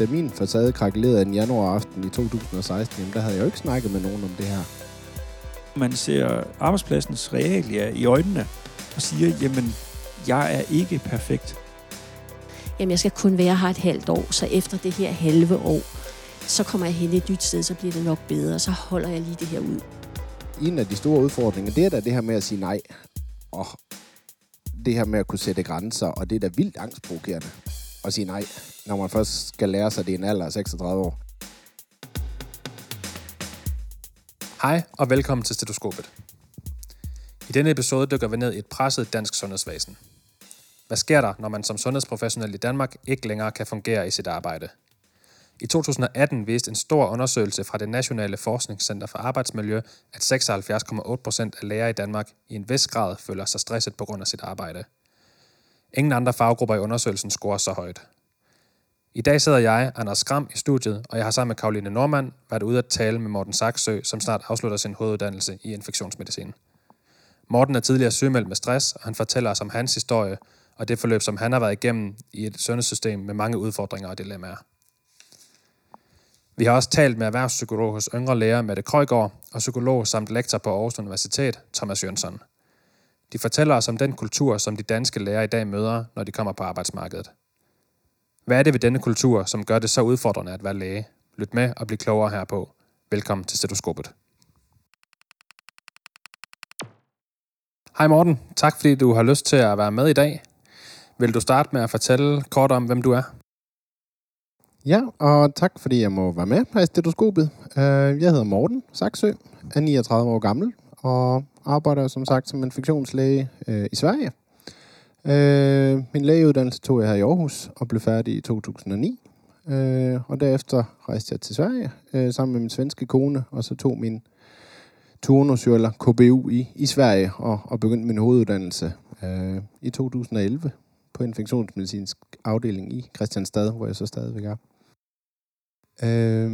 da min facade krakkelerede en januar aften i 2016, jamen, der havde jeg jo ikke snakket med nogen om det her. Man ser arbejdspladsens realia i øjnene og siger, jamen, jeg er ikke perfekt. Jamen, jeg skal kun være her et halvt år, så efter det her halve år, så kommer jeg hen et nyt sted, så bliver det nok bedre, og så holder jeg lige det her ud. En af de store udfordringer, det er da det her med at sige nej. Og det her med at kunne sætte grænser, og det er da vildt angstprovokerende at sige nej, når man først skal lære sig det i en alder af 36 år. Hej og velkommen til Stetoskopet. I denne episode dykker vi ned i et presset dansk sundhedsvæsen. Hvad sker der, når man som sundhedsprofessionel i Danmark ikke længere kan fungere i sit arbejde? I 2018 viste en stor undersøgelse fra det Nationale Forskningscenter for Arbejdsmiljø, at 76,8 procent af læger i Danmark i en vis grad føler sig stresset på grund af sit arbejde. Ingen andre faggrupper i undersøgelsen scorer så højt. I dag sidder jeg, Anders Skram, i studiet, og jeg har sammen med Karoline Normand været ude at tale med Morten Saksø, som snart afslutter sin hoveduddannelse i infektionsmedicin. Morten er tidligere sygemeldt med stress, og han fortæller os om hans historie og det forløb, som han har været igennem i et sundhedssystem med mange udfordringer og dilemmaer. Vi har også talt med erhvervspsykolog hos Yngre Læger Mette Krøjgaard og psykolog samt lektor på Aarhus Universitet, Thomas Jønsson. De fortæller os om den kultur, som de danske læger i dag møder, når de kommer på arbejdsmarkedet. Hvad er det ved denne kultur, som gør det så udfordrende at være læge? Lyt med og bliv klogere herpå. Velkommen til Stetoskopet. Hej Morten, tak fordi du har lyst til at være med i dag. Vil du starte med at fortælle kort om, hvem du er? Ja, og tak fordi jeg må være med her i stetoskopet. Øh, jeg hedder Morten Saksø, er 39 år gammel og arbejder som sagt som infektionslæge øh, i Sverige. Øh, Min lægeuddannelse tog jeg her i Aarhus og blev færdig i 2009. Øh, Og derefter rejste jeg til Sverige øh, sammen med min svenske kone, og så tog min turnus, jo, eller KBU, i, i Sverige og, og begyndte min hoveduddannelse øh, i 2011 på infektionsmedicinsk afdeling i Christianstad, hvor jeg så stadigvæk er. Øh,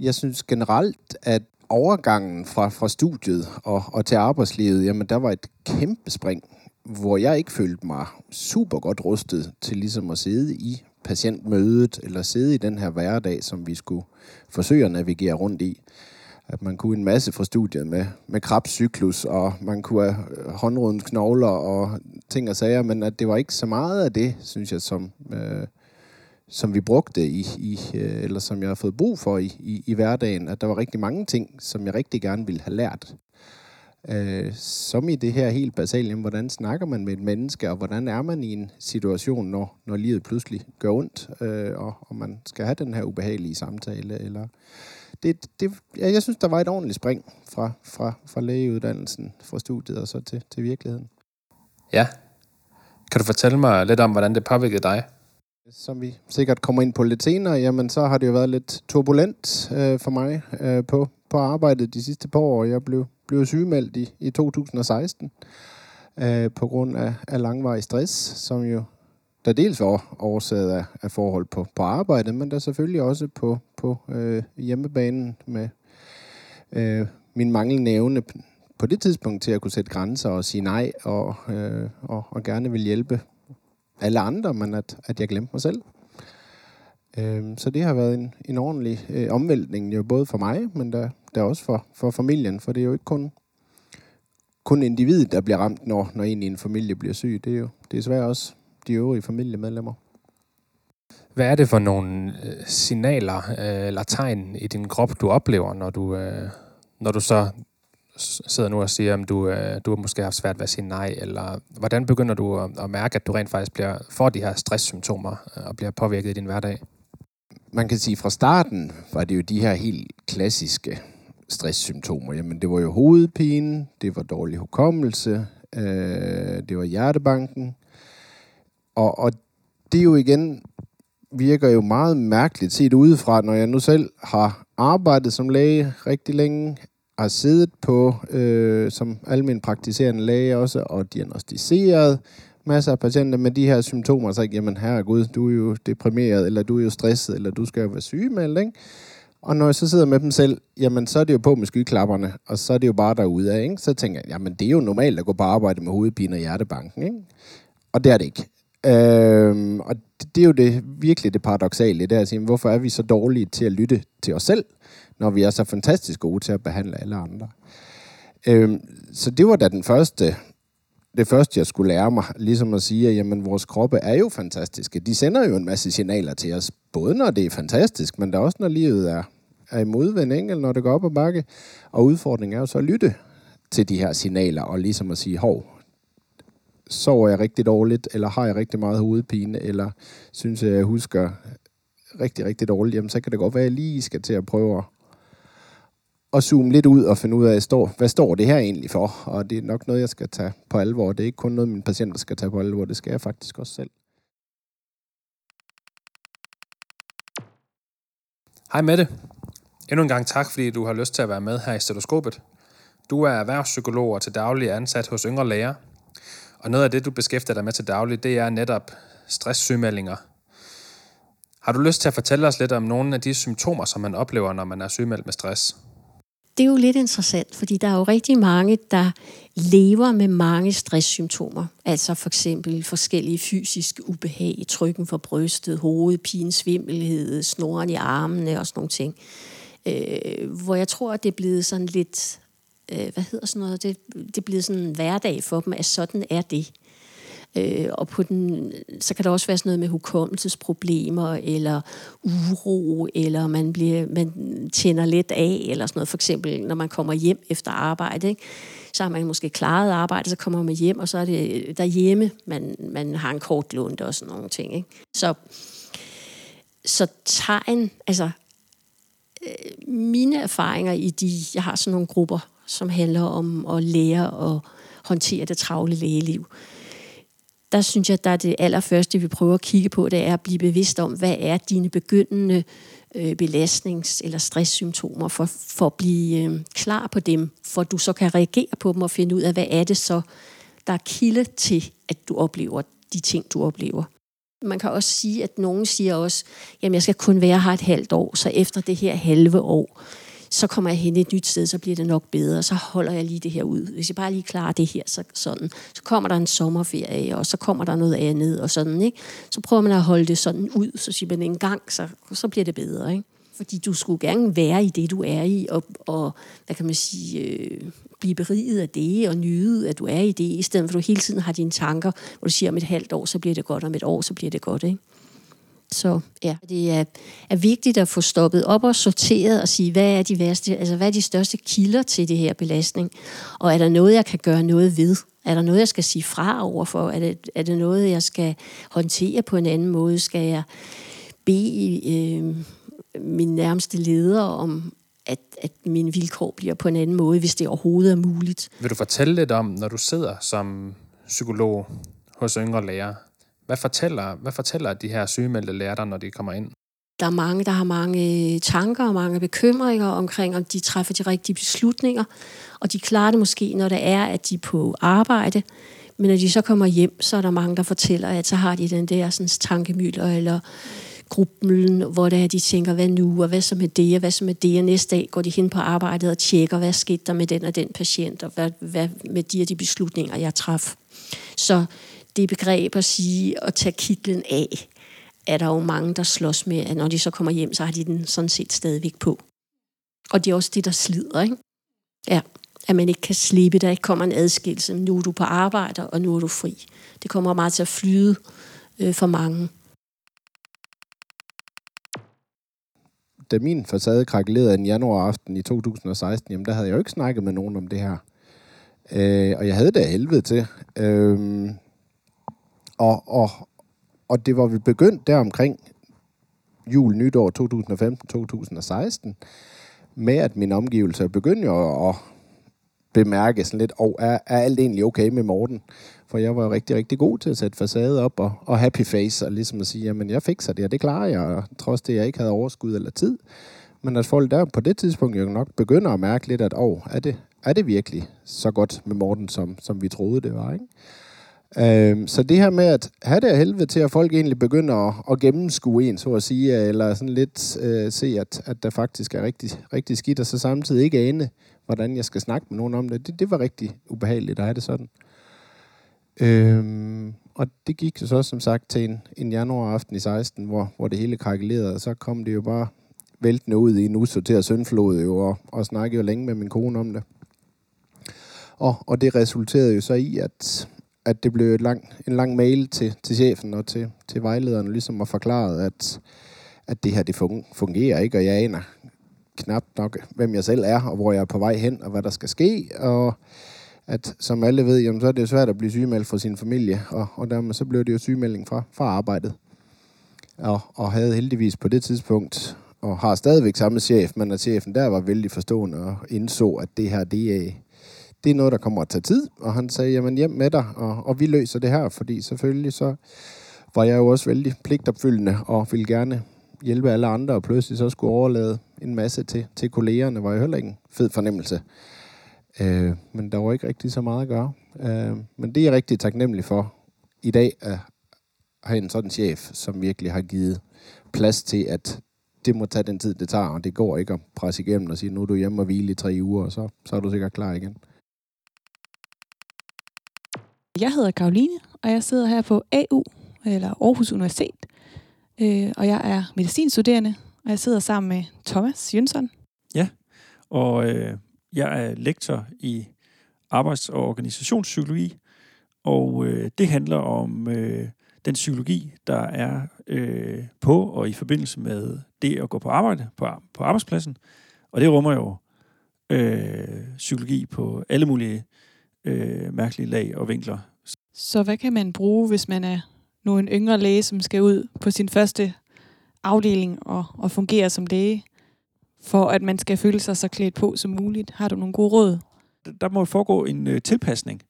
jeg synes generelt, at overgangen fra, fra studiet og, og til arbejdslivet, jamen der var et kæmpe spring, hvor jeg ikke følte mig super godt rustet til ligesom at sidde i patientmødet, eller sidde i den her hverdag, som vi skulle forsøge at navigere rundt i. At man kunne en masse fra studiet med, med krabscyklus, og man kunne have øh, håndrodens knogler og ting og sager, men at det var ikke så meget af det, synes jeg, som, øh, som vi brugte i, i øh, eller som jeg har fået brug for i, i, i hverdagen. At der var rigtig mange ting, som jeg rigtig gerne ville have lært. Øh, som i det her helt basale, hvordan snakker man med et menneske, og hvordan er man i en situation, når, når livet pludselig gør ondt, øh, og, og man skal have den her ubehagelige samtale, eller det, det, ja, jeg synes, der var et ordentligt spring fra, fra, fra lægeuddannelsen, fra studiet og så til, til virkeligheden. Ja. Kan du fortælle mig lidt om, hvordan det påvirkede dig? Som vi sikkert kommer ind på lidt senere, jamen så har det jo været lidt turbulent øh, for mig øh, på, på arbejdet de sidste par år. Jeg blev, blev sygemeldt i, i 2016 øh, på grund af, af langvarig stress, som jo der dels var årsaget af, af forhold på, på arbejdet, men der selvfølgelig også på, på øh, hjemmebanen med øh, min manglende evne på det tidspunkt til at kunne sætte grænser og sige nej, og, øh, og, og gerne vil hjælpe alle andre, men at, at jeg glemte mig selv. Øh, så det har været en, en ordentlig øh, omvæltning, jo både for mig, men der, der også for, for familien, for det er jo ikke kun, kun individet, der bliver ramt, når, når en i en familie bliver syg. Det er jo desværre også de øvrige familiemedlemmer. Hvad er det for nogle øh, signaler øh, eller tegn i din krop, du oplever, når du, øh, når du så sidder nu og siger, om du, øh, du har måske haft svært ved at sige nej, eller hvordan begynder du at, at mærke, at du rent faktisk bliver, får de her stresssymptomer øh, og bliver påvirket i din hverdag? Man kan sige, fra starten var det jo de her helt klassiske stresssymptomer. Jamen, det var jo hovedpine, det var dårlig hukommelse, øh, det var hjertebanken. Og, og det er jo igen virker jo meget mærkeligt set udefra, når jeg nu selv har arbejdet som læge rigtig længe, har siddet på øh, som almen praktiserende læge også, og diagnostiseret masser af patienter med de her symptomer, så ikke, jamen herregud, du er jo deprimeret, eller du er jo stresset, eller du skal jo være sygemeldt, ikke? Og når jeg så sidder med dem selv, jamen så er det jo på med skyklapperne, og så er det jo bare derude af, ikke? Så tænker jeg, jamen det er jo normalt at gå på arbejde med hovedpine og hjertebanken, ikke? Og det er det ikke. Øhm, og det, det er jo det, virkelig det paradoxale, det er at sige, hvorfor er vi så dårlige til at lytte til os selv, når vi er så fantastisk gode til at behandle alle andre. Øhm, så det var da den første, det første, jeg skulle lære mig, ligesom at sige, at jamen, vores kroppe er jo fantastiske. De sender jo en masse signaler til os, både når det er fantastisk, men der også når livet er, er i modvind, eller når det går op ad bakke. Og udfordringen er jo så at lytte til de her signaler, og ligesom at sige, hov, sover jeg rigtig dårligt, eller har jeg rigtig meget hovedpine, eller synes jeg, jeg husker rigtig, rigtig dårligt, jamen så kan det godt være, at jeg lige skal til at prøve at, zoome lidt ud og finde ud af, står, hvad står det her egentlig for? Og det er nok noget, jeg skal tage på alvor. Det er ikke kun noget, mine patienter skal tage på alvor, det skal jeg faktisk også selv. Hej Mette. Endnu en gang tak, fordi du har lyst til at være med her i Stetoskopet. Du er erhvervspsykolog og til daglig ansat hos Yngre Læger. Og noget af det, du beskæftiger dig med til daglig, det er netop stresssygemeldinger. Har du lyst til at fortælle os lidt om nogle af de symptomer, som man oplever, når man er sygemeldt med stress? Det er jo lidt interessant, fordi der er jo rigtig mange, der lever med mange stresssymptomer. Altså for eksempel forskellige fysiske ubehag, trykken for brystet, hovedpine, svimmelhed, snoren i armene og sådan nogle ting. Øh, hvor jeg tror, at det er blevet sådan lidt øh, hvad hedder sådan noget, det, det er blevet sådan en hverdag for dem, at sådan er det. Øh, og på den, så kan der også være sådan noget med hukommelsesproblemer, eller uro, eller man, bliver, man tænder lidt af, eller sådan noget. For eksempel, når man kommer hjem efter arbejde, ikke? så har man måske klaret arbejde, så kommer man hjem, og så er det øh, derhjemme, man, man har en kort lunde og sådan nogle ting. Ikke? Så, så tegn, altså øh, mine erfaringer i de, jeg har sådan nogle grupper, som handler om at lære at håndtere det travle lægeliv. Der synes jeg, der er det allerførste, vi prøver at kigge på, det er at blive bevidst om, hvad er dine begyndende øh, belastnings- eller stresssymptomer, for, for at blive øh, klar på dem, for at du så kan reagere på dem og finde ud af, hvad er det så, der er kilde til, at du oplever de ting, du oplever. Man kan også sige, at nogen siger også, jamen jeg skal kun være her et halvt år, så efter det her halve år, så kommer jeg hen et nyt sted, så bliver det nok bedre, så holder jeg lige det her ud. Hvis jeg bare lige klarer det her, så, sådan, så kommer der en sommerferie, og så kommer der noget andet, og sådan, ikke? Så prøver man at holde det sådan ud, så siger man en gang, så, så bliver det bedre, ikke? Fordi du skulle gerne være i det, du er i, og, og hvad kan man sige, øh, blive beriget af det, og nyde, at du er i det, i stedet for at du hele tiden har dine tanker, hvor du siger, om et halvt år, så bliver det godt, om et år, så bliver det godt, ikke? Så ja, det er, er vigtigt at få stoppet op og sorteret og sige, hvad er de værste, altså hvad er de største kilder til det her belastning? Og er der noget, jeg kan gøre noget ved? Er der noget, jeg skal sige fra overfor? Er det, er det noget, jeg skal håndtere på en anden måde? Skal jeg bede øh, min nærmeste leder om, at, at mine vilkår bliver på en anden måde, hvis det overhovedet er muligt? Vil du fortælle lidt om, når du sidder som psykolog hos yngre lærere, hvad fortæller, hvad fortæller de her sygemeldte lærere, når de kommer ind? Der er mange, der har mange øh, tanker og mange bekymringer omkring, om de træffer de rigtige beslutninger. Og de klarer det måske, når det er, at de er på arbejde. Men når de så kommer hjem, så er der mange, der fortæller, at så har de den der sådan, tankemylder eller gruppen, hvor det er, de tænker, hvad nu, og hvad så med det, og hvad så med det, og næste dag går de hen på arbejdet og tjekker, hvad skete der med den og den patient, og hvad, hvad med de og de beslutninger, jeg traf. Så det begreb at sige at tage kitlen af, er der jo mange, der slås med, at når de så kommer hjem, så har de den sådan set stadigvæk på. Og det er også det, der slider, ikke? Ja, at man ikke kan slippe, der ikke kommer en adskillelse. Nu er du på arbejde, og nu er du fri. Det kommer meget til at flyde øh, for mange. Da min facade krakelerede en januar aften i 2016, jamen der havde jeg jo ikke snakket med nogen om det her. Øh, og jeg havde det af helvede til. Øh, og, og, og det var vel begyndt der omkring jul, nytår 2015-2016, med at min omgivelse begyndte jo at bemærke sådan lidt, og er, er alt egentlig okay med Morten? For jeg var jo rigtig, rigtig god til at sætte facade op og, og happy face, og ligesom at sige, jamen jeg fikser det, og det klarer jeg, og trods det, jeg ikke havde overskud eller tid. Men at folk der på det tidspunkt jo nok begynder at mærke lidt, at oh, er, det, er det virkelig så godt med Morten, som, som vi troede, det var, ikke? Øhm, så det her med at have det af helvede til, at folk egentlig begynder at, at gennemskue en, så at sige, eller sådan lidt øh, se, at, at der faktisk er rigtig, rigtig skidt, og så samtidig ikke ane, hvordan jeg skal snakke med nogen om det, det, det var rigtig ubehageligt at have det sådan. Øhm, og det gik så som sagt til en, en januaraften i 16, hvor, hvor det hele krakkelerede, og så kom det jo bare væltende ud i en usorteret søndflod jo, og, og snakkede jo længe med min kone om det. Og, og det resulterede jo så i, at, at det blev et lang, en lang mail til, til chefen og til, til vejlederen, ligesom at forklare, at, at det her det fungerer ikke, og jeg aner knap nok, hvem jeg selv er, og hvor jeg er på vej hen, og hvad der skal ske, og at som alle ved, jamen, så er det jo svært at blive sygemeldt fra sin familie, og, og dermed så blev det jo sygemelding fra, fra arbejdet. Og, og havde heldigvis på det tidspunkt, og har stadigvæk samme chef, men at chefen der var vældig forstående og indså, at det her, det er, det er noget, der kommer at tage tid. Og han sagde, jamen hjem med dig, og, og vi løser det her, fordi selvfølgelig så var jeg jo også vældig pligtopfyldende, og ville gerne hjælpe alle andre, og pludselig så skulle overlade en masse til, til kollegerne, var jo heller ikke en fed fornemmelse. Øh, men der var ikke rigtig så meget at gøre. Øh, men det er jeg rigtig taknemmelig for i dag, at have en sådan chef, som virkelig har givet plads til, at det må tage den tid, det tager, og det går ikke at presse igennem og sige, nu er du hjemme og hvile i tre uger, og så, så er du sikkert klar igen. Jeg hedder Karoline, og jeg sidder her på AU, eller Aarhus Universitet, øh, og jeg er medicinstuderende, og jeg sidder sammen med Thomas Jønsson. Ja, og øh, jeg er lektor i arbejds- og organisationspsykologi, og øh, det handler om øh, den psykologi, der er øh, på og i forbindelse med det at gå på arbejde på, på arbejdspladsen. Og det rummer jo øh, psykologi på alle mulige øh, mærkelige lag og vinkler. Så hvad kan man bruge, hvis man er nu en yngre læge, som skal ud på sin første afdeling og, og fungere som læge, for at man skal føle sig så klædt på som muligt? Har du nogle gode råd? Der må foregå en øh, tilpasning,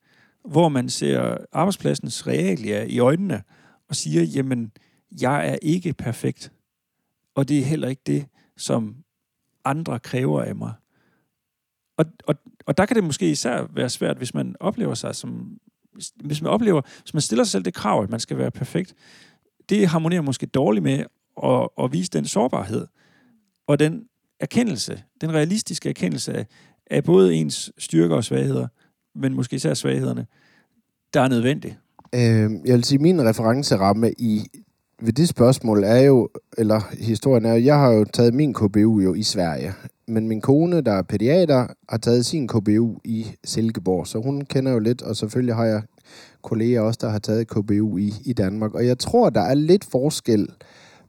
hvor man ser arbejdspladsens realia i øjnene og siger, jamen, jeg er ikke perfekt, og det er heller ikke det, som andre kræver af mig. Og, og, og der kan det måske især være svært, hvis man oplever sig som... Hvis man oplever, hvis man stiller sig selv det krav, at man skal være perfekt, det harmonerer måske dårligt med at, at vise den sårbarhed og den erkendelse, den realistiske erkendelse af, af både ens styrker og svagheder, men måske især svaghederne, der er nødvendigt. Øh, jeg vil sige, min referenceramme i ved det spørgsmål er jo, eller historien er, jo, jeg har jo taget min KBU jo i Sverige, men min kone, der er pædiater, har taget sin KBU i Silkeborg, så hun kender jo lidt, og selvfølgelig har jeg kolleger også, der har taget KBU i, i Danmark, og jeg tror, der er lidt forskel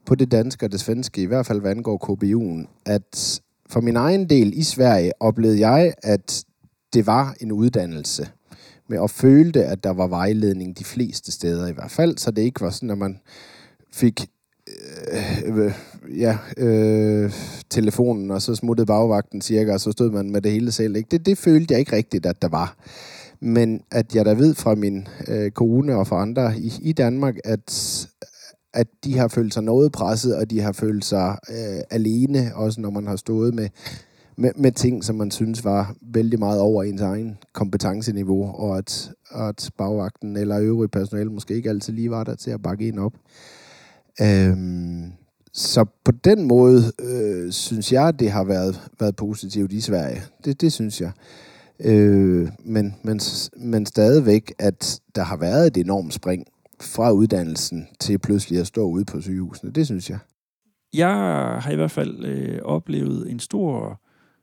på det danske og det svenske, i hvert fald hvad angår KBU'en, at for min egen del i Sverige oplevede jeg, at det var en uddannelse med at følte, at der var vejledning de fleste steder i hvert fald, så det ikke var sådan, at man fik Øh, øh, ja, øh, telefonen, og så smuttede bagvagten cirka, og så stod man med det hele selv. Ikke? Det, det følte jeg ikke rigtigt, at der var. Men at jeg da ved fra min øh, kone og fra andre i, i Danmark, at, at de har følt sig noget presset, og de har følt sig øh, alene, også når man har stået med, med, med ting, som man synes var vældig meget over ens egen kompetenceniveau, og at, at bagvagten eller øvrige personale måske ikke altid lige var der til at bakke en op. Øhm, så på den måde øh, synes jeg, det har været, været positivt i Sverige. Det, det synes jeg. Øh, men, men, men stadigvæk, at der har været et enormt spring fra uddannelsen til pludselig at stå ude på sygehusene. Det synes jeg. Jeg har i hvert fald øh, oplevet en stor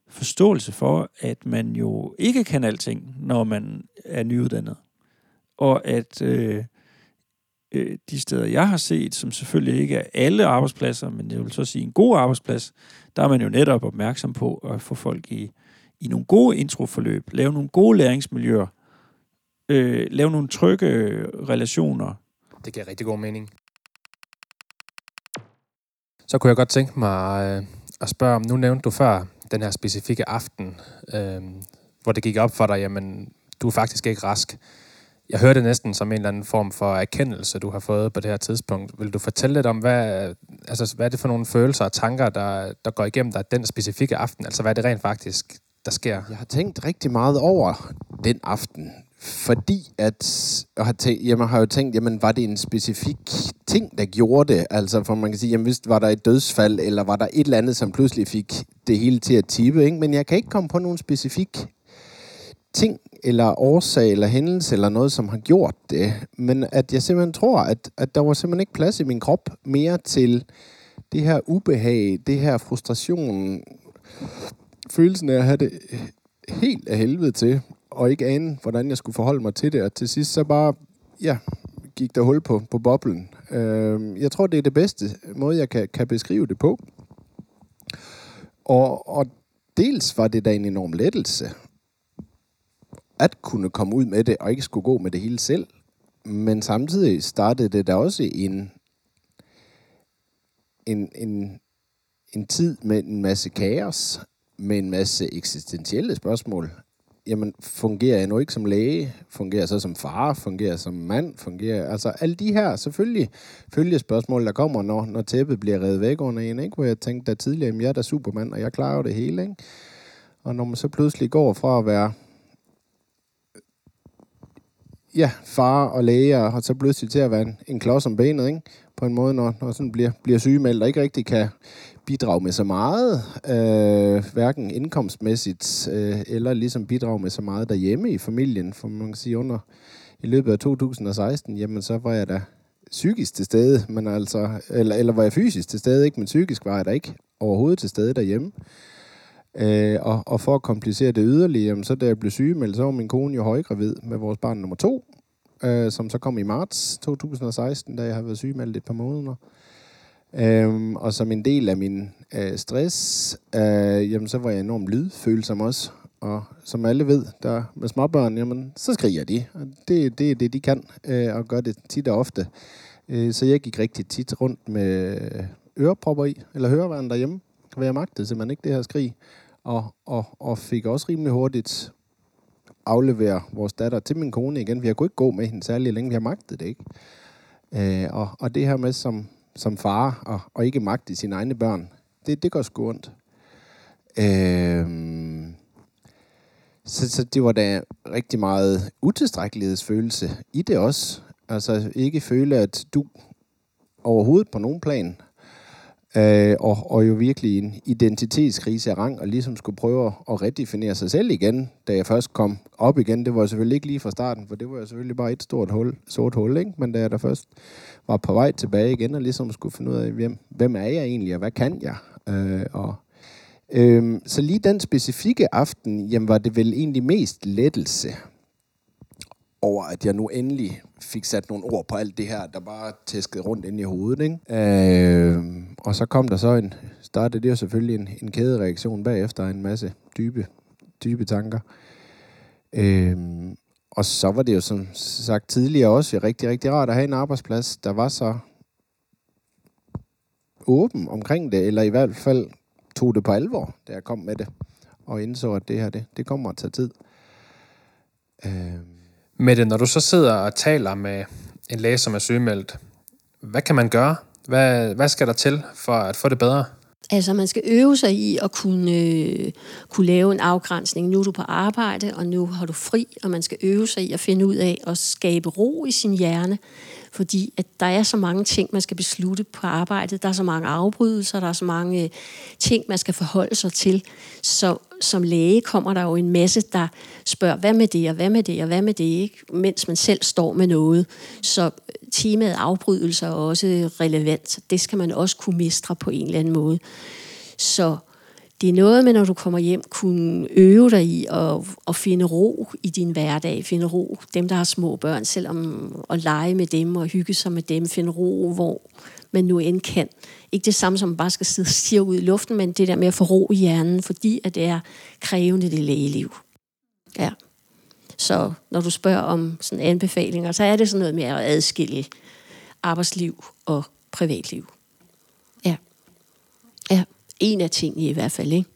forståelse for, at man jo ikke kan alting, når man er nyuddannet. Og at øh, øh, de steder, jeg har set, som selvfølgelig ikke er alle arbejdspladser, men det vil så sige en god arbejdsplads, der er man jo netop opmærksom på at få folk i, i nogle gode introforløb, lave nogle gode læringsmiljøer, øh, lave nogle trygge øh, relationer. Det giver rigtig god mening. Så kunne jeg godt tænke mig øh, at spørge om, nu nævnte du før den her specifikke aften, øh, hvor det gik op for dig, jamen, du er faktisk ikke rask. Jeg hørte det næsten som en eller anden form for erkendelse, du har fået på det her tidspunkt. Vil du fortælle lidt om, hvad, altså, hvad er det for nogle følelser og tanker, der, der går igennem dig den specifikke aften? Altså, hvad er det rent faktisk, der sker? Jeg har tænkt rigtig meget over den aften, fordi at, jeg har, tænkt, jamen, har jo tænkt, jamen, var det en specifik ting, der gjorde det? Altså, for man kan sige, jamen, hvis var der et dødsfald, eller var der et eller andet, som pludselig fik det hele til at tippe, ikke? Men jeg kan ikke komme på nogen specifik ting, eller årsag, eller hændelse, eller noget, som har gjort det. Men at jeg simpelthen tror, at, at der var simpelthen ikke plads i min krop mere til det her ubehag, det her frustration, følelsen af at have det helt af helvede til, og ikke ane, hvordan jeg skulle forholde mig til det. Og til sidst så bare, ja, gik der hul på, på boblen. Øh, jeg tror, det er det bedste måde, jeg kan, kan beskrive det på. Og, og dels var det da en enorm lettelse, at kunne komme ud med det, og ikke skulle gå med det hele selv. Men samtidig startede det da også en, en, en, en tid med en masse kaos, med en masse eksistentielle spørgsmål. Jamen, fungerer jeg nu ikke som læge? Fungerer jeg så som far? Fungerer jeg som mand? Fungerer Altså, alle de her selvfølgelig følgespørgsmål, der kommer, når, når tæppet bliver revet væk under en, ikke? Hvor jeg tænkte da tidligere, jamen, jeg er da supermand, og jeg klarer jo det hele, ikke? Og når man så pludselig går fra at være ja, far og læge, og så pludselig til at være en, en klods om benet, ikke? På en måde, når, når sådan bliver, bliver sygemeldt, og ikke rigtig kan bidrage med så meget, øh, hverken indkomstmæssigt, øh, eller ligesom bidrage med så meget derhjemme i familien, for man kan sige under i løbet af 2016, jamen så var jeg da psykisk til stede, men altså, eller, eller var jeg fysisk til stede, ikke, men psykisk var jeg da ikke overhovedet til stede derhjemme. Øh, og, og for at komplicere det yderligere, jamen, så da jeg blev sygemeldt, så var min kone jo højgravid med vores barn nummer to, øh, som så kom i marts 2016, da jeg har været sygemeldt et par måneder. Øhm, og som en del af min øh, stress, øh, jamen, så var jeg enormt lydfølsom også. Og som alle ved, der med småbørn, jamen, så skriger de. Og det, det er det, de kan, øh, og gør det tit og ofte. Øh, så jeg gik rigtig tit rundt med ørepropper i, eller høreværn derhjemme. For jeg magtede simpelthen ikke det her skrig. Og, og, og fik også rimelig hurtigt aflevere vores datter til min kone igen, for jeg kunne ikke gå med hende særlig længe, jeg magtede det ikke. Øh, og, og det her med som, som far og, og ikke magte sine egne børn, det, det går sgu ondt. Øh, så, så det var da rigtig meget utilstrækkelighedsfølelse i det også. Altså ikke føle, at du overhovedet på nogen plan Øh, og, og jo virkelig en identitetskrise af rang, og ligesom skulle prøve at redefinere sig selv igen, da jeg først kom op igen. Det var selvfølgelig ikke lige fra starten, for det var selvfølgelig bare et stort hul, sort hul, ikke? men da jeg da først var på vej tilbage igen, og ligesom skulle finde ud af, hvem, hvem er jeg egentlig, og hvad kan jeg? Øh, og, øh, så lige den specifikke aften, jamen var det vel egentlig mest lettelse over, at jeg nu endelig fik sat nogle ord på alt det her, der bare tæskede rundt ind i hovedet. Ikke? Øh, og så kom der så en, startede det jo selvfølgelig en, en kædereaktion bagefter, en masse dybe, dybe tanker. Øh, og så var det jo som sagt tidligere også rigtig, rigtig rart at have en arbejdsplads, der var så åben omkring det, eller i hvert fald tog det på alvor, da jeg kom med det, og indså, at det her, det, det kommer at tage tid. Øh. Mette, når du så sidder og taler med en læge, som er sygemeldt, hvad kan man gøre? Hvad, hvad skal der til for at få det bedre? Altså, man skal øve sig i at kunne, øh, kunne lave en afgrænsning. Nu er du på arbejde, og nu har du fri, og man skal øve sig i at finde ud af at skabe ro i sin hjerne, fordi at der er så mange ting, man skal beslutte på arbejdet. Der er så mange afbrydelser, der er så mange øh, ting, man skal forholde sig til. Så som læge kommer der jo en masse, der spørger, hvad med det, og hvad med det, og hvad med det, ikke? mens man selv står med noget. Så temaet afbrydelser er også relevant. Det skal man også kunne mestre på en eller anden måde. Så det er noget med, når du kommer hjem, kunne øve dig i at, at finde ro i din hverdag. Finde ro, dem der har små børn, selvom at lege med dem og hygge sig med dem. Finde ro, hvor man nu end kan. Ikke det samme som bare skal sidde og stige ud i luften, men det der med at få ro i hjernen, fordi at det er krævende det lægeliv. Ja. Så når du spørger om sådan anbefalinger, så er det sådan noget med at adskille arbejdsliv og privatliv. Ja. Ja en af tingene i hvert fald, ikke?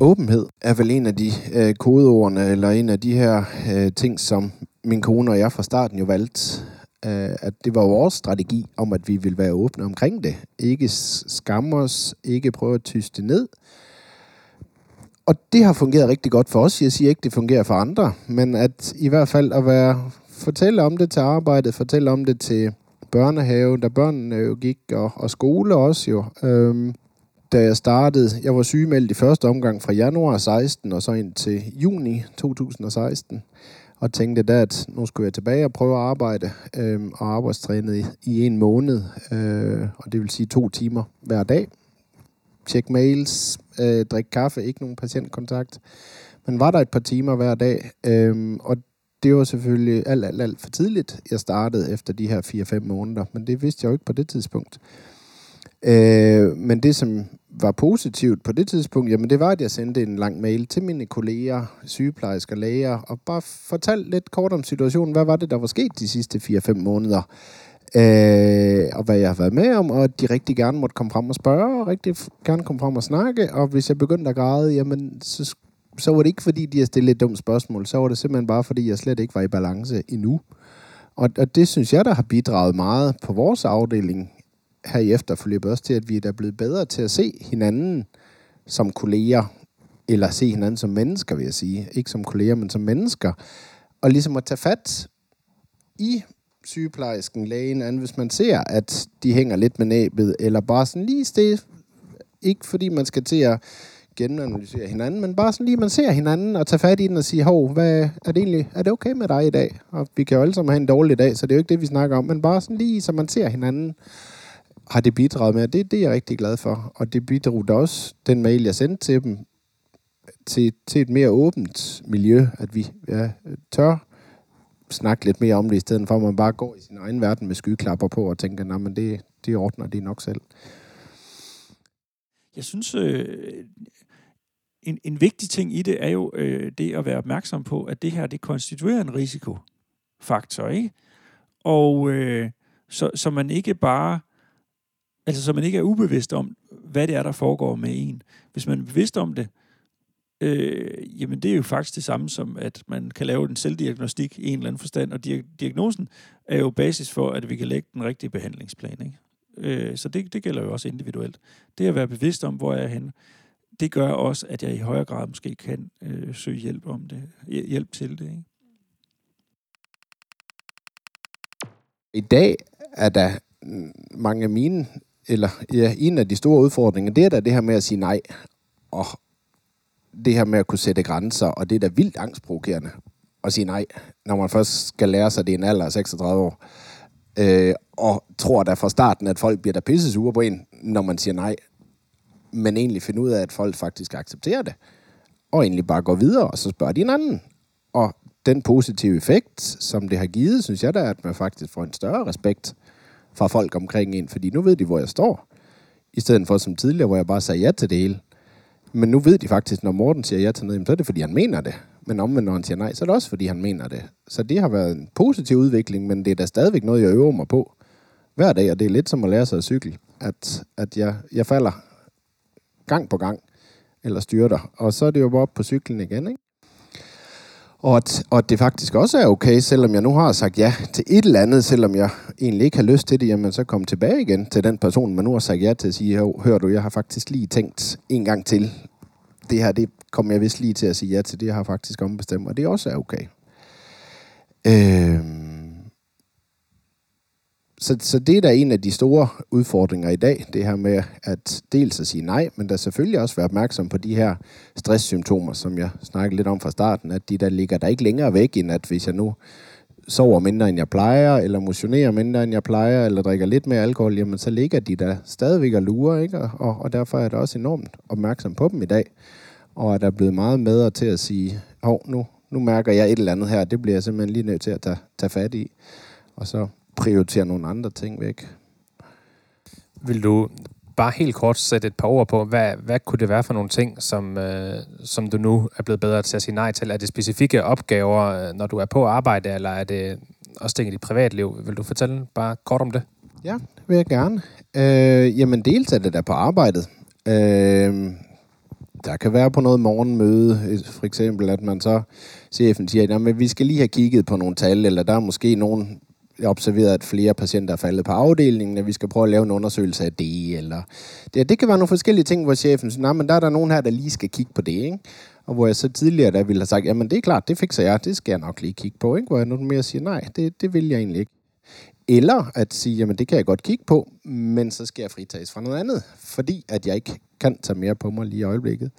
Åbenhed er vel en af de øh, kodeordene, eller en af de her øh, ting, som min kone og jeg fra starten jo valgte, Øh, at det var vores strategi om, at vi ville være åbne omkring det. Ikke skamme os, ikke prøve at tyste ned. Og det har fungeret rigtig godt for os. Jeg siger ikke, det fungerer for andre, men at i hvert fald at være, fortælle om det til arbejdet, fortælle om det til børnehave, da børnene jo gik, og, og skole også jo. Øhm, da jeg startede, jeg var sygemeldt i første omgang fra januar 16 og så ind til juni 2016 og tænkte da, at nu skulle jeg tilbage og prøve at arbejde, øh, og arbejdstrænet i, i en måned, øh, og det vil sige to timer hver dag. Tjek mails, øh, drikke kaffe, ikke nogen patientkontakt. Men var der et par timer hver dag, øh, og det var selvfølgelig alt, alt, alt for tidligt, jeg startede efter de her 4-5 måneder, men det vidste jeg jo ikke på det tidspunkt. Øh, men det, som var positivt på det tidspunkt, jamen det var, at jeg sendte en lang mail til mine kolleger, sygeplejersker, læger, og bare fortalte lidt kort om situationen. Hvad var det, der var sket de sidste 4-5 måneder? Øh, og hvad jeg har været med om, og at de rigtig gerne måtte komme frem og spørge, og rigtig gerne komme frem og snakke. Og hvis jeg begyndte at græde, jamen så, så var det ikke, fordi de har stillet et dumt spørgsmål. Så var det simpelthen bare, fordi jeg slet ikke var i balance endnu. Og, og det synes jeg, der har bidraget meget på vores afdeling her i efterforløbet også til, at vi er blevet bedre til at se hinanden som kolleger, eller se hinanden som mennesker, vil jeg sige. Ikke som kolleger, men som mennesker. Og ligesom at tage fat i sygeplejersken, lægen, anden, hvis man ser, at de hænger lidt med næbet, eller bare sådan lige sted, ikke fordi man skal til at genanalysere hinanden, men bare sådan lige, man ser hinanden og tager fat i den og siger, hov, hvad, er det egentlig, er det okay med dig i dag? Og vi kan jo alle sammen have en dårlig dag, så det er jo ikke det, vi snakker om, men bare sådan lige, så man ser hinanden har det bidraget med, det, det er jeg rigtig glad for. Og det bidrog da også, den mail, jeg sendte til dem, til, til et mere åbent miljø, at vi ja, tør snakke lidt mere om det, i stedet for at man bare går i sin egen verden med skyklapper på og tænker, nej, men det, det ordner de nok selv. Jeg synes, øh, en, en vigtig ting i det er jo øh, det at være opmærksom på, at det her, det konstituerer en risikofaktor, ikke? Og øh, så, så man ikke bare Altså, så man ikke er ubevidst om, hvad det er, der foregår med en. Hvis man er bevidst om det, øh, jamen det er jo faktisk det samme som, at man kan lave en selvdiagnostik i en eller anden forstand, og diagnosen er jo basis for, at vi kan lægge den rigtige behandlingsplan. Ikke? Øh, så det, det gælder jo også individuelt. Det at være bevidst om, hvor jeg er henne, det gør også, at jeg i højere grad måske kan øh, søge hjælp om det, hjælp til det. Ikke? I dag er der mange af mine eller ja, en af de store udfordringer, det er da det her med at sige nej, og det her med at kunne sætte grænser, og det er da vildt angstprovokerende at sige nej, når man først skal lære sig, det er en alder af 36 år, øh, og tror da fra starten, at folk bliver da pisse sure på en, når man siger nej, men egentlig finde ud af, at folk faktisk accepterer det, og egentlig bare går videre, og så spørger de en anden. Og den positive effekt, som det har givet, synes jeg da, at man faktisk får en større respekt fra folk omkring en, fordi nu ved de, hvor jeg står. I stedet for som tidligere, hvor jeg bare sagde ja til det hele. Men nu ved de faktisk, når Morten siger ja til noget, så er det, fordi han mener det. Men omvendt, når han siger nej, så er det også, fordi han mener det. Så det har været en positiv udvikling, men det er da stadigvæk noget, jeg øver mig på hver dag, og det er lidt som at lære sig at cykle. At, at jeg, jeg falder gang på gang, eller styrter, og så er det jo bare op på cyklen igen, ikke? Og at, og at det faktisk også er okay, selvom jeg nu har sagt ja til et eller andet, selvom jeg egentlig ikke har lyst til det, jamen så komme tilbage igen til den person, man nu har sagt ja til at sige, hør du, jeg har faktisk lige tænkt en gang til. Det her, det kommer jeg vist lige til at sige ja til, det jeg har faktisk ombestemt, og det også er okay. Øh, så, så det er da en af de store udfordringer i dag, det her med at dels at sige nej, men der selvfølgelig også være opmærksom på de her stresssymptomer, som jeg snakkede lidt om fra starten, at de der ligger der ikke længere væk, end at hvis jeg nu sover mindre, end jeg plejer, eller motionerer mindre, end jeg plejer, eller drikker lidt mere alkohol, jamen så ligger de der stadigvæk og lurer, ikke? Og, og derfor er der også enormt opmærksom på dem i dag, og er der blevet meget bedre til at sige, hov, nu, nu mærker jeg et eller andet her, det bliver jeg simpelthen lige nødt til at tage, tage fat i, og så prioritere nogle andre ting væk. Vil du bare helt kort sætte et par ord på, hvad, hvad kunne det være for nogle ting, som, øh, som du nu er blevet bedre til at sige nej til? Er det specifikke opgaver, øh, når du er på arbejde, eller er det også ting i dit privatliv? Vil du fortælle bare kort om det? Ja, det vil jeg gerne. Øh, jamen, dels er det der på arbejdet. Øh, der kan være på noget morgenmøde, for eksempel, at man så, chefen siger, at vi skal lige have kigget på nogle tal, eller der er måske nogen observeret, at flere patienter er faldet på afdelingen, at vi skal prøve at lave en undersøgelse af det, eller det, det kan være nogle forskellige ting, hvor chefen siger, men der er der nogen her, der lige skal kigge på det, ikke? Og hvor jeg så tidligere der ville have sagt, jamen det er klart, det fikser jeg, det skal jeg nok lige kigge på, ikke? Hvor jeg nu mere siger, nej, det, det vil jeg egentlig ikke. Eller at sige, jamen det kan jeg godt kigge på, men så skal jeg fritages fra noget andet, fordi at jeg ikke kan tage mere på mig lige i øjeblikket.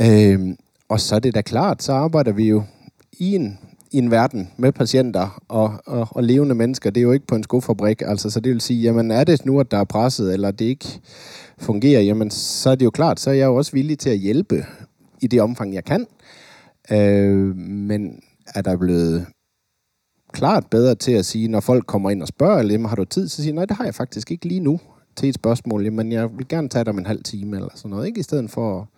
Øhm, og så er det da klart, så arbejder vi jo i en, i en verden med patienter og, og, og levende mennesker. Det er jo ikke på en skofabrik. Altså, så det vil sige, jamen er det nu, at der er presset, eller det ikke fungerer, jamen så er det jo klart, så er jeg jo også villig til at hjælpe i det omfang, jeg kan. Øh, men er der blevet klart bedre til at sige, når folk kommer ind og spørger, eller har du tid, så siger nej, det har jeg faktisk ikke lige nu til et spørgsmål, men jeg vil gerne tage dig om en halv time eller sådan noget, ikke? I stedet for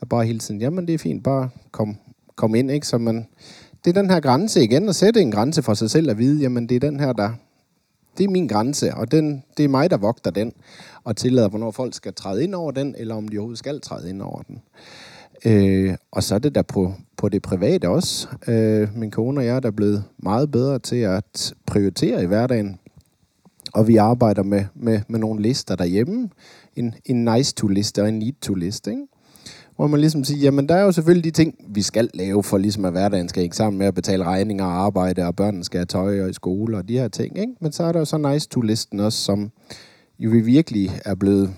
at bare hele tiden, jamen det er fint, bare kom, kom ind, ikke? Så man, det er den her grænse igen, at sætte en grænse for sig selv at vide, jamen det er den her, der, det er min grænse, og den, det er mig, der vogter den, og tillader, hvornår folk skal træde ind over den, eller om de overhovedet skal træde ind over den. Øh, og så er det der på, på det private også. Øh, min kone og jeg er der blevet meget bedre til at prioritere i hverdagen. Og vi arbejder med, med, med nogle lister derhjemme. En, en nice-to-liste og en need-to-liste. Ikke? Hvor man ligesom siger, jamen der er jo selvfølgelig de ting, vi skal lave, for ligesom at hverdagen skal ikke sammen med at betale regninger og arbejde, og børnene skal have tøj og i skole og de her ting. Ikke? Men så er der jo så nice-to-listen også, som jo vi virkelig er blevet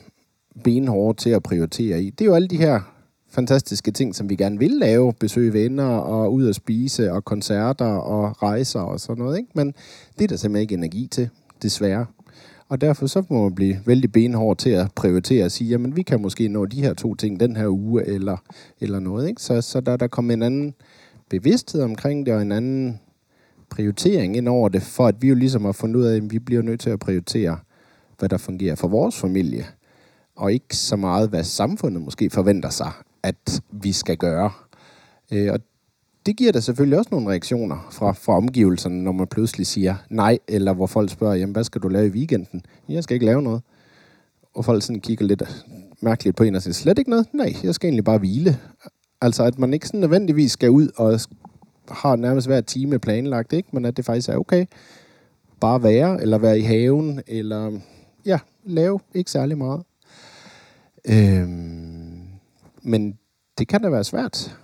benhårde til at prioritere i. Det er jo alle de her fantastiske ting, som vi gerne vil lave. Besøge venner og ud at spise og koncerter og rejser og sådan noget. Ikke? Men det er der simpelthen ikke energi til, desværre. Og derfor så må man blive vældig benhård til at prioritere og sige, jamen vi kan måske nå de her to ting den her uge eller, eller noget. Ikke? Så, så der, der kommer en anden bevidsthed omkring det og en anden prioritering ind over det, for at vi jo ligesom har fundet ud af, at vi bliver nødt til at prioritere, hvad der fungerer for vores familie, og ikke så meget, hvad samfundet måske forventer sig, at vi skal gøre. Øh, og det giver da selvfølgelig også nogle reaktioner fra, fra omgivelserne, når man pludselig siger nej, eller hvor folk spørger, jamen hvad skal du lave i weekenden? Jeg skal ikke lave noget. Og folk sådan kigger lidt mærkeligt på en og siger, slet ikke noget? Nej, jeg skal egentlig bare hvile. Altså at man ikke sådan nødvendigvis skal ud og har nærmest hver time planlagt, ikke? men at det faktisk er okay. Bare være, eller være i haven, eller ja, lave ikke særlig meget. Øhm, men det kan da være svært.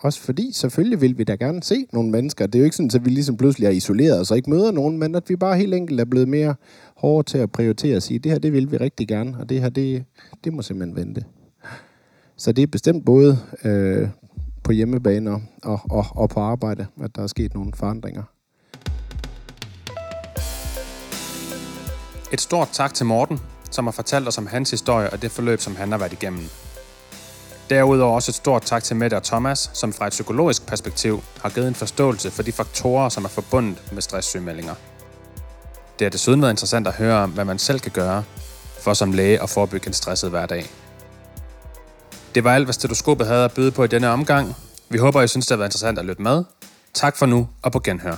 Også fordi, selvfølgelig vil vi da gerne se nogle mennesker. Det er jo ikke sådan, at vi ligesom pludselig er isoleret og så ikke møder nogen, men at vi bare helt enkelt er blevet mere hårde til at prioritere og sige, det her, det vil vi rigtig gerne, og det her, det, det må simpelthen vente. Så det er bestemt både øh, på hjemmebane og, og, og på arbejde, at der er sket nogle forandringer. Et stort tak til Morten, som har fortalt os om hans historie og det forløb, som han har været igennem. Derudover også et stort tak til Mette og Thomas, som fra et psykologisk perspektiv har givet en forståelse for de faktorer, som er forbundet med stresssygemeldinger. Det har desuden været interessant at høre om, hvad man selv kan gøre for som læge at forebygge en stresset hverdag. Det var alt, hvad stetoskopet havde at byde på i denne omgang. Vi håber, I synes, det har været interessant at lytte med. Tak for nu, og på genhør.